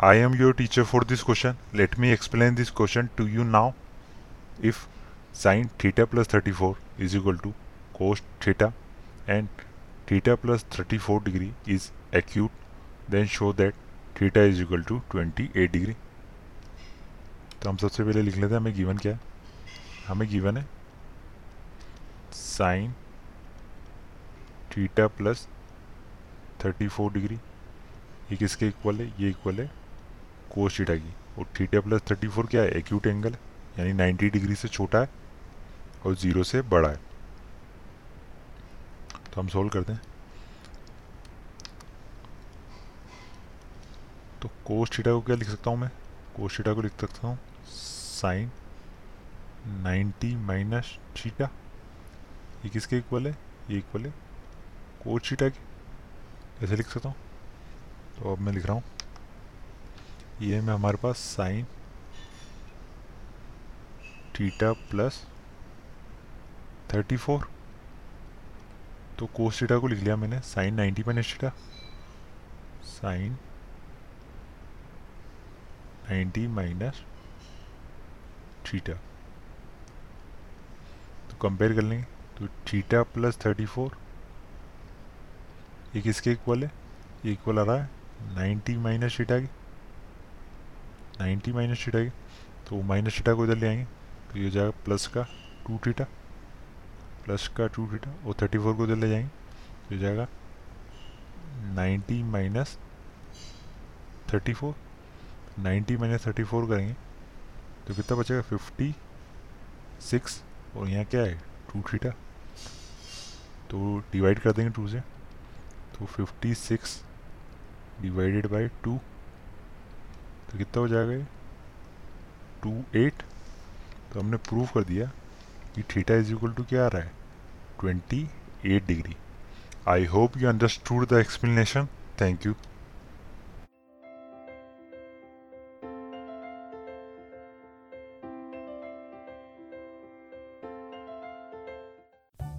I am your teacher for this question. Let me explain this question to you now. If sine theta plus 34 is equal to cos theta and theta plus 34 degree is acute, then show that theta is equal to 28 degree. तो हम सबसे पहले लिख लेते हैं हमें given क्या है हमें गिवन है sine theta plus thirty four degree ये किसके इक्वल है? ये इक्वल है कोस थीटा की। और थीटा प्लस थर्टी फोर क्या है? एक्यूट एंगल है। यानी नाइन्टी डिग्री से छोटा है और ज़ीरो से बड़ा है। तो हम सोल्व करते हैं। तो कोस थीटा को क्या लिख सकता हूँ मैं? कोस थीटा को लिख सकता हूँ साइन नाइन्टी माइनस थीटा ये किसके इक्वल है? ये इक्वल है कोस थीटा की। कैसे लिख सकता हूँ। तो अब मैं लिख रहा हूँ। ये में हमारे पास sine theta plus thirty four तो कोस थीटा को लिख लिया मैंने sine ninety minus theta sine ninety minus theta तो कंपेयर कर लेंगे तो थीटा प्लस थर्टी फोर ये किसके इक्वल है? ये इक्वल आ रहा है नाइन्टी माइनस थीटा की। नाइन्टी माइनस थीटा की। तो माइनस थीटा को इधर ले आएँगे तो ये हो जाएगा प्लस का टू थीटा। प्लस का टू थीटा और थर्टी फोर को इधर ले जाएँगे तो हो जाएगा ninety minus thirty four. Ninety minus thirty four करेंगे तो कितना बचेगा? Fifty six. और यहाँ क्या है? To theta. तो डिवाइड कर देंगे टू से तो fifty six divided by two तो कितना हो जाएगा टू एट तो हमने प्रूव कर दिया कि थीटा इज़ इक्वल टू क्या आ रहा है? Twenty eight degree I hope you understood the explanation thank you